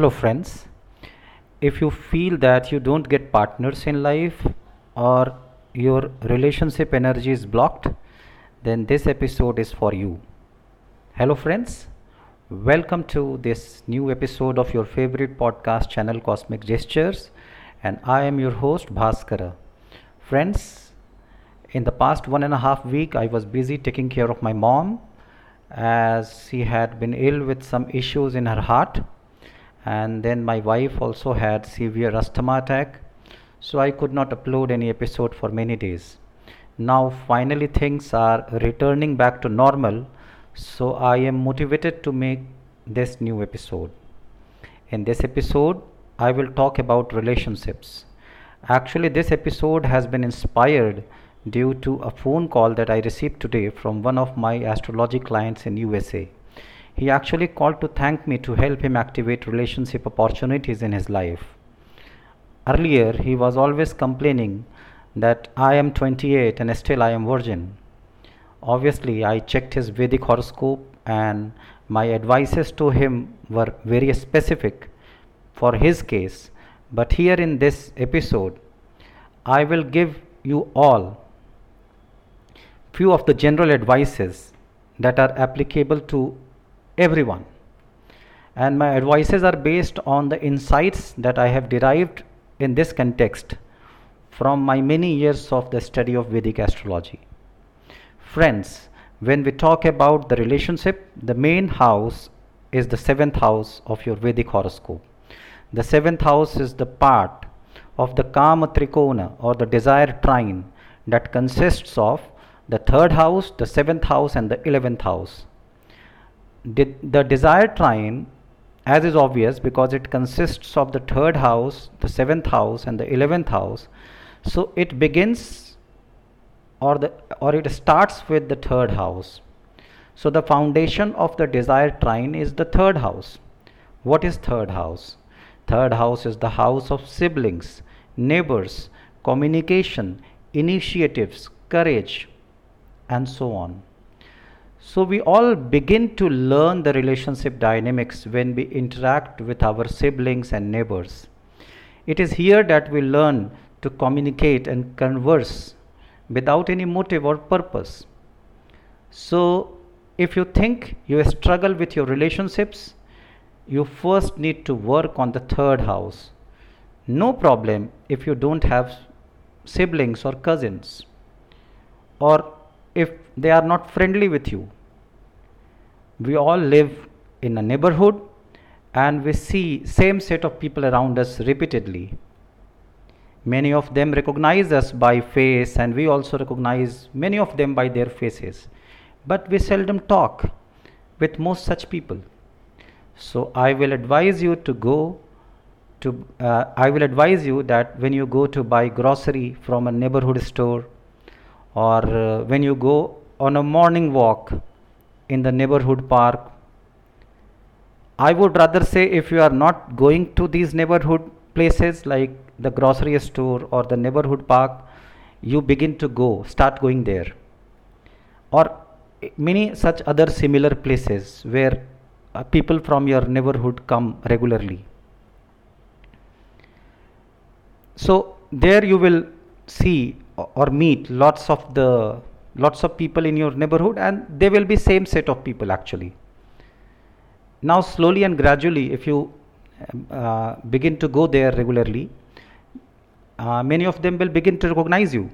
Hello, friends. If you feel that you don't get partners in life or your relationship energy is blocked, then this episode is for you. Hello, friends. Welcome to this new episode of your favorite podcast channel, Cosmic Gestures, and I am your host, Bhaskara. Friends, in the past one and a half week, I was busy taking care of my mom as she had been ill with some issues in her heart and then my wife also had severe asthma attack. So i could not upload any episode for many days. Now finally things are returning back to normal. So i am motivated to make this new episode. In this episode i will talk about relationships. Actually this episode has been inspired due to a phone call that i received today from one of my astrology clients in usa he actually called to thank me to help him activate relationship opportunities in his life. Earlier, he was always complaining that I am 28 and still I am virgin. Obviously, I checked his Vedic horoscope and my advices to him were very specific for his case. But here in this episode, I will give you all few of the general advices that are applicable to everyone. And my advices are based on the insights that I have derived in this context from my many years of the study of Vedic astrology. Friends, when we talk about the relationship, the main house is the seventh house of your Vedic horoscope. The seventh house is the part of the Kama Trikona or the desire trine that consists of the third house, the seventh house, and the eleventh house the desired trine as is obvious because it consists of the third house the seventh house and the eleventh house. So it begins or the or it starts with the third house. So the foundation of the desired trine is the third house. What is third house? Third house is the house of siblings neighbors communication initiatives courage and so on so we all begin to learn the relationship dynamics when we interact with our siblings and neighbors. It is here that we learn to communicate and converse without any motive or purpose. So if you think you struggle with your relationships, you first need to work on the third house. No problem if you don't have siblings or cousins or if they are not friendly with you. We all live in a neighborhood and we see same set of people around us repeatedly. Many of them recognize us by face and we also recognize many of them by their faces. But we seldom talk with most such people. So I will advise you to go to uh, I will advise you that when you go to buy grocery from a neighborhood store or uh, when you go on a morning walk in the neighborhood park. I would rather say if you are not going to these neighborhood places like the grocery store or the neighborhood park you begin to go start going there. Or many such other similar places where uh, people from your neighborhood come regularly. So there you will see or meet lots of the lots of people in your neighborhood and they will be same set of people actually. Now slowly and gradually if you uh, begin to go there regularly uh, many of them will begin to recognize you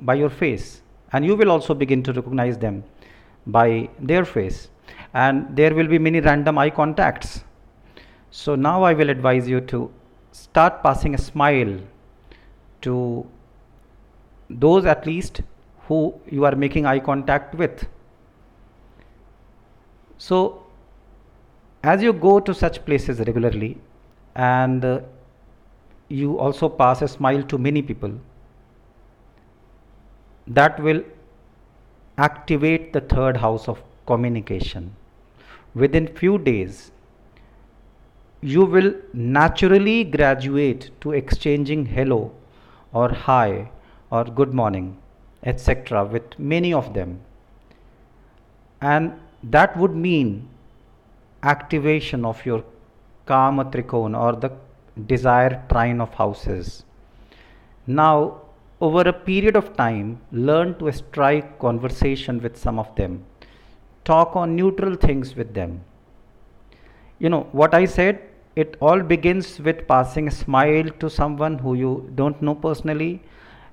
by your face and you will also begin to recognize them by their face. And there will be many random eye contacts. So now i will advise you to start passing a smile to those at least who you are making eye contact with. So, as you go to such places regularly and uh, you also pass a smile to many people, that will activate the third house of communication. Within few days, you will naturally graduate to exchanging hello or hi or good morning etc., with many of them. And that would mean activation of your Kama Trikona or the desire trine of houses. Now, over a period of time, learn to strike conversation with some of them. Talk on neutral things with them. You know, what I said, it all begins with passing a smile to someone who you don't know personally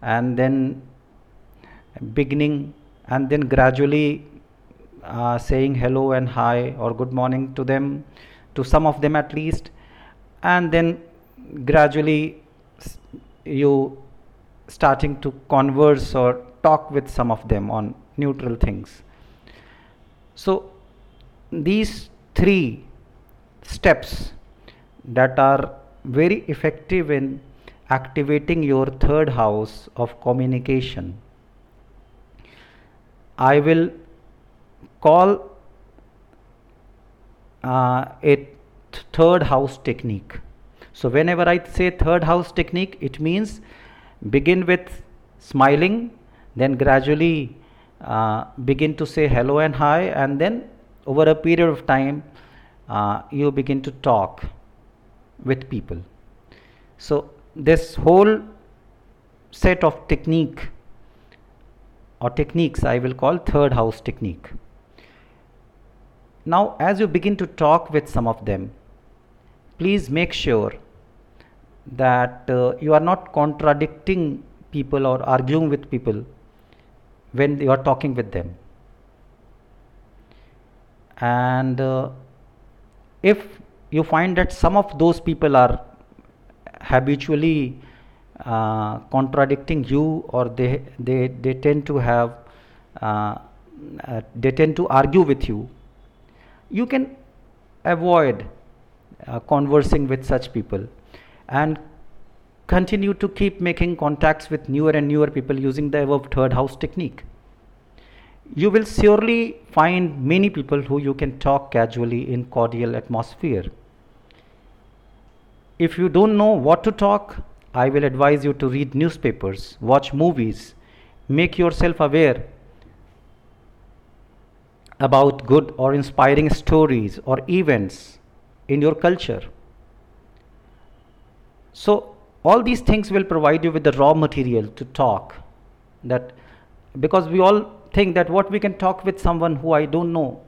and then beginning and then gradually uh, saying hello and hi or good morning to them, to some of them at least, and then gradually you starting to converse or talk with some of them on neutral things. So, these three steps that are very effective in activating your third house of communication. I will call uh, a third house technique. So, whenever I say third house technique, it means begin with smiling, then gradually uh, begin to say hello and hi, and then over a period of time, uh, you begin to talk with people. So, this whole set of technique or techniques I will call third house technique. Now, as you begin to talk with some of them, please make sure that uh, you are not contradicting people or arguing with people when you are talking with them. And uh, if you find that some of those people are habitually uh, contradicting you or they, they, they tend to have uh, they tend to argue with you you can avoid uh, conversing with such people and continue to keep making contacts with newer and newer people using the above third house technique. You will surely find many people who you can talk casually in cordial atmosphere. If you don't know what to talk I will advise you to read newspapers, watch movies, make yourself aware about good or inspiring stories or events in your culture. So, all these things will provide you with the raw material to talk. That because we all think that what we can talk with someone who I don't know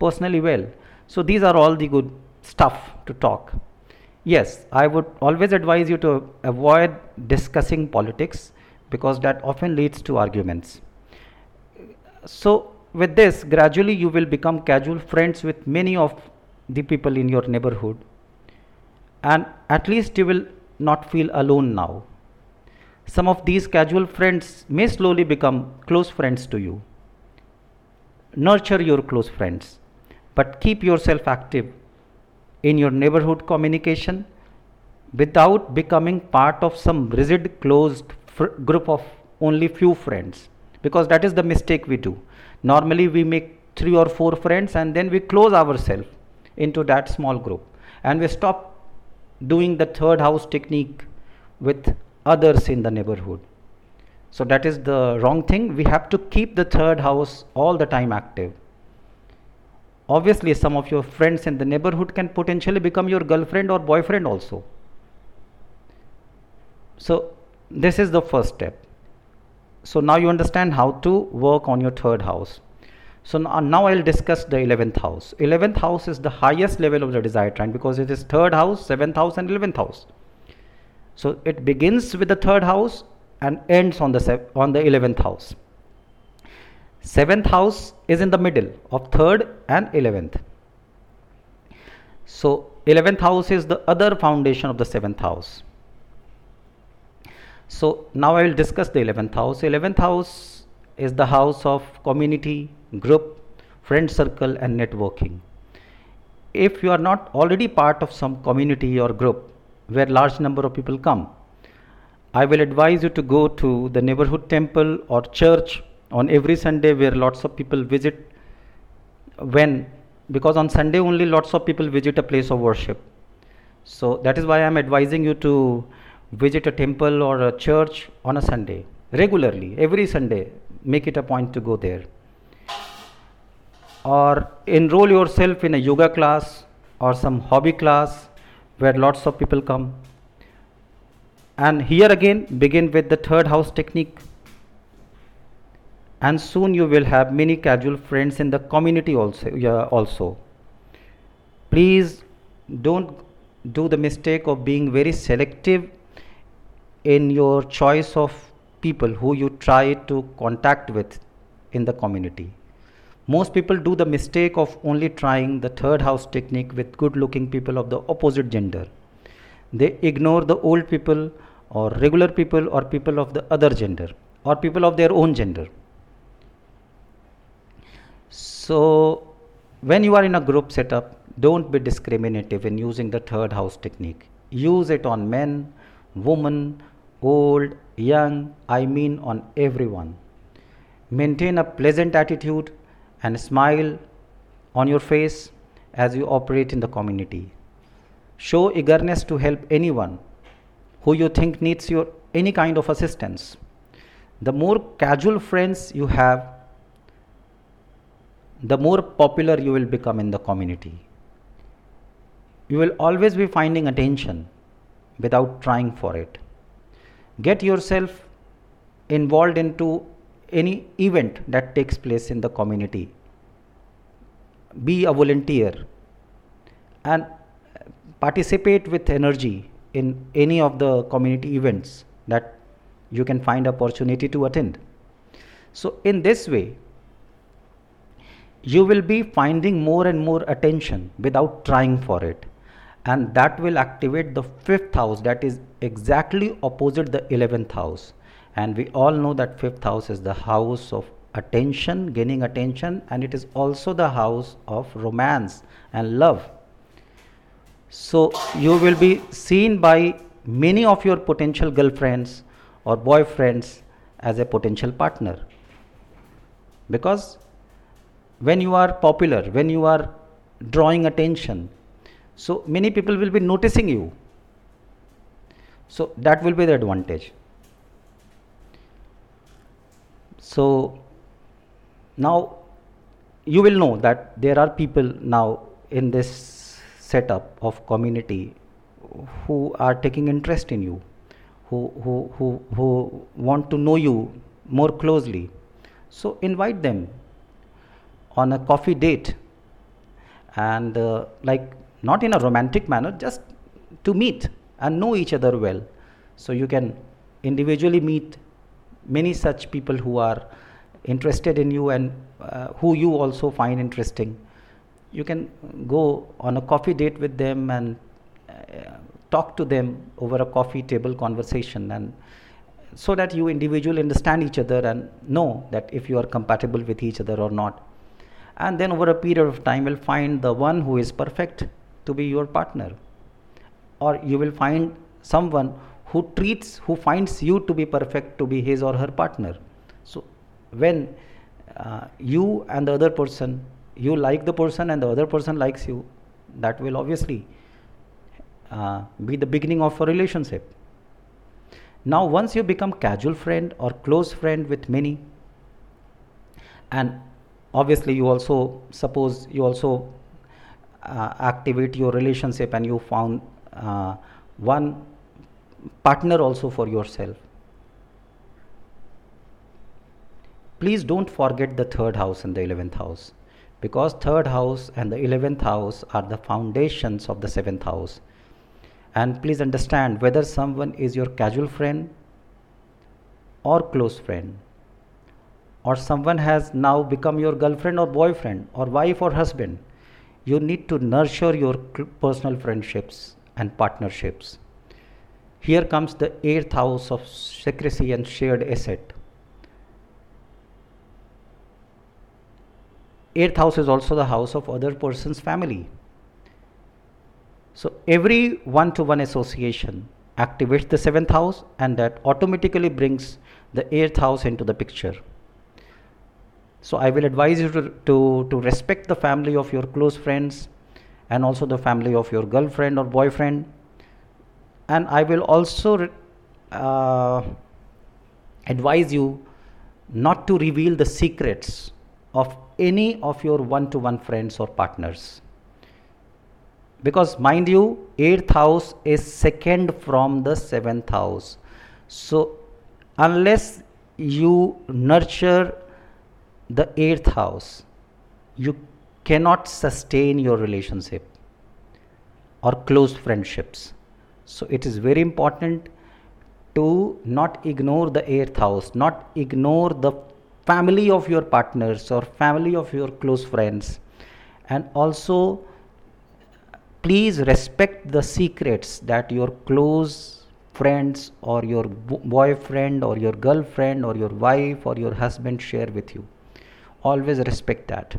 personally well. So, these are all the good stuff to talk. Yes, I would always advise you to avoid discussing politics because that often leads to arguments. So, with this, gradually you will become casual friends with many of the people in your neighborhood, and at least you will not feel alone now. Some of these casual friends may slowly become close friends to you. Nurture your close friends, but keep yourself active in your neighborhood communication without becoming part of some rigid closed group of only few friends. Because that is the mistake we do. Normally we make three or four friends and then we close ourselves into that small group. And we stop doing the third house technique with others in the neighborhood. So that is the wrong thing. We have to keep the third house all the time active obviously some of your friends in the neighborhood can potentially become your girlfriend or boyfriend also. So this is the first step. So now you understand how to work on your third house. So now i'll discuss the 11th house. 11th house is the highest level of the desire trine because it is third house 7th house and 11th house. So it begins with the third house and ends on the on the 11th house Seventh house is in the middle of third and eleventh. So, eleventh house is the other foundation of the seventh house. So, now I will discuss the eleventh house. Eleventh house is the house of community, group, friend circle, and networking. If you are not already part of some community or group where large number of people come, I will advise you to go to the neighborhood temple or church on every Sunday where lots of people visit when because on Sunday only lots of people visit a place of worship. So that is why I am advising you to visit a temple or a church on a Sunday regularly, every Sunday. Make it a point to go there. Or enroll yourself in a yoga class or some hobby class where lots of people come and here again begin with the third house technique and soon you will have many casual friends in the community also also. Please don't do the mistake of being very selective in your choice of people who you try to contact with in the community. Most people do the mistake of only trying the third house technique with good looking people of the opposite gender. They ignore the old people or regular people or people of the other gender or people of their own gender so when you are in a group setup don't be discriminative in using the third house technique. Use it on men women old young i mean on everyone. Maintain a pleasant attitude and smile on your face as you operate in the community. Show eagerness to help anyone who you think needs your any kind of assistance. The more casual friends you have the more popular you will become in the community. You will always be finding attention without trying for it. Get yourself involved into any event that takes place in the community. Be a volunteer and participate with energy in any of the community events that you can find opportunity to attend. So in this way you will be finding more and more attention without trying for it. And that will activate the fifth house that is exactly opposite the 11th house. And we all know that fifth house is the house of attention gaining attention and it is also the house of romance and love. So you will be seen by many of your potential girlfriends or boyfriends as a potential partner. Because when you are popular, when you are drawing attention, so many people will be noticing you. So that will be the advantage. So now you will know that there are people now in this setup of community who are taking interest in you who, who, who, who want to know you more closely so invite them on a coffee date. And uh, like not in a romantic manner just to meet and know each other well. So you can individually meet many such people who are interested in you and uh, who you also find interesting. You can go on a coffee date with them and uh, talk to them over a coffee table conversation and so that you individually understand each other and know that if you are compatible with each other or not and then over a period of time you'll find the one who is perfect to be your partner. Or you will find someone who treats who finds you to be perfect to be his or her partner. So when uh, you and the other person you like the person and the other person likes you that will obviously uh, be the beginning of a relationship. Now once you become casual friend or close friend with many and obviously you also suppose you also uh, activate your relationship and you found uh, one partner also for yourself. Please don't forget the third house and the 11th house because third house and the 11th house are the foundations of the seventh house. And please understand whether someone is your casual friend or close friend or someone has now become your girlfriend or boyfriend or wife or husband you need to nurture your personal friendships and partnerships. Here comes the eighth house of secrecy and shared asset. Eighth house is also the house of other person's family. So every one to one association activates the seventh house and that automatically brings the eighth house into the picture so i will advise you to, to, to respect the family of your close friends and also the family of your girlfriend or boyfriend and i will also uh, advise you not to reveal the secrets of any of your one to one friends or partners. because mind you 8th house is second from the 7th house so unless you nurture the 8th house you cannot sustain your relationship or close friendships. So it is very important to not ignore the 8th house not ignore the family of your partners or family of your close friends. And also please respect the secrets that your close friends or your boyfriend or your girlfriend or your wife or your husband share with you always respect that.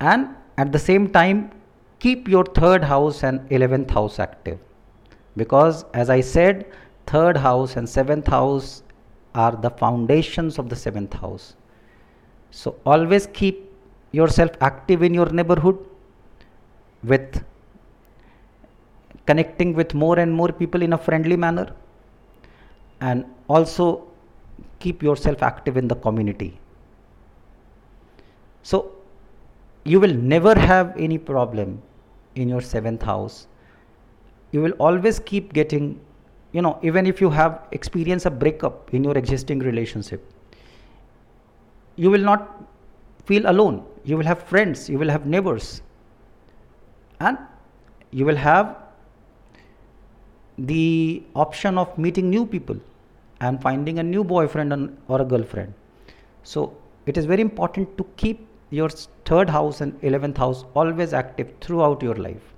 And at the same time keep your third house and 11th house active. Because as i said third house and seventh house are the foundations of the seventh house. So always keep yourself active in your neighborhood with connecting with more and more people in a friendly manner. And also keep yourself active in the community. So you will never have any problem in your seventh house. You will always keep getting you know even if you have experienced a breakup in your existing relationship you will not feel alone. You will have friends you will have neighbors and you will have the option of meeting new people and finding a new boyfriend or a girlfriend. So it is very important to keep your third house and 11th house always active throughout your life.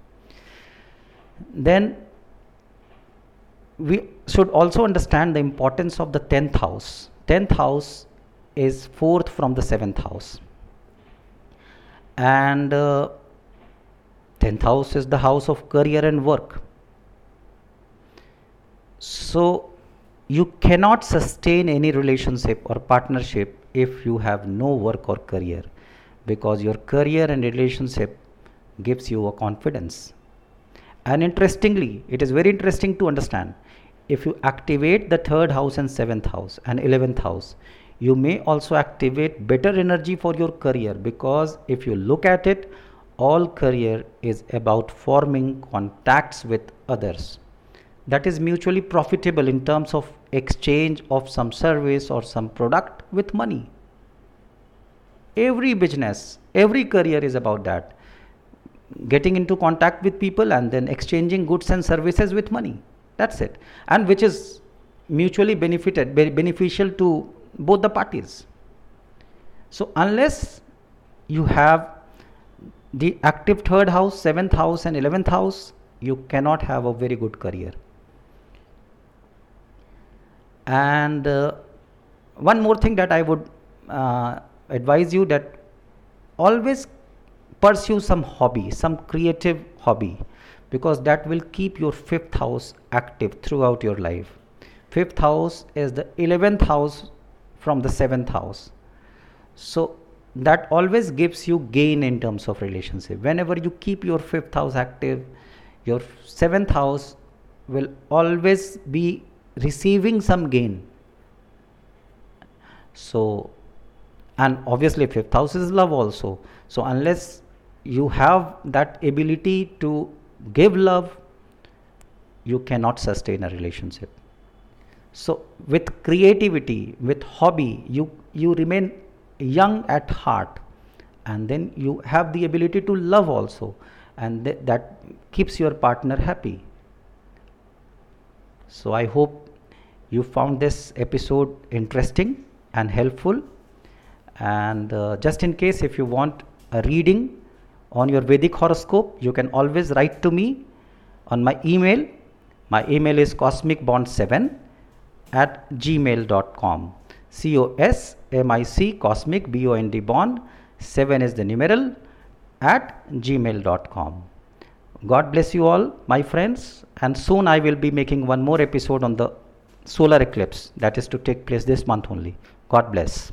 Then we should also understand the importance of the 10th house. 10th house is fourth from the 7th house. And uh, 10th house is the house of career and work. So you cannot sustain any relationship or partnership if you have no work or career because your career and relationship gives you a confidence. And interestingly it is very interesting to understand if you activate the third house and seventh house and 11th house you may also activate better energy for your career because if you look at it all career is about forming contacts with others that is mutually profitable in terms of exchange of some service or some product with money every business every career is about that getting into contact with people and then exchanging goods and services with money that's it and which is mutually benefited beneficial to both the parties. So, unless you have the active third house, seventh house, and eleventh house, you cannot have a very good career. And uh, one more thing that I would uh, advise you that always pursue some hobby, some creative hobby, because that will keep your fifth house active throughout your life. Fifth house is the eleventh house from the seventh house so that always gives you gain in terms of relationship whenever you keep your fifth house active your seventh house will always be receiving some gain. So and obviously fifth house is love also. So unless you have that ability to give love you cannot sustain a relationship. So with creativity with hobby you you remain young at heart and then you have the ability to love also and th- that keeps your partner happy. So i hope you found this episode interesting and helpful and uh, just in case if you want a reading on your vedic horoscope you can always write to me on my email my email is cosmicbond7 at gmail.com. C O S M I C cosmic B O N D bond 7 is the numeral at gmail.com. God bless you all, my friends, and soon I will be making one more episode on the solar eclipse that is to take place this month only. God bless.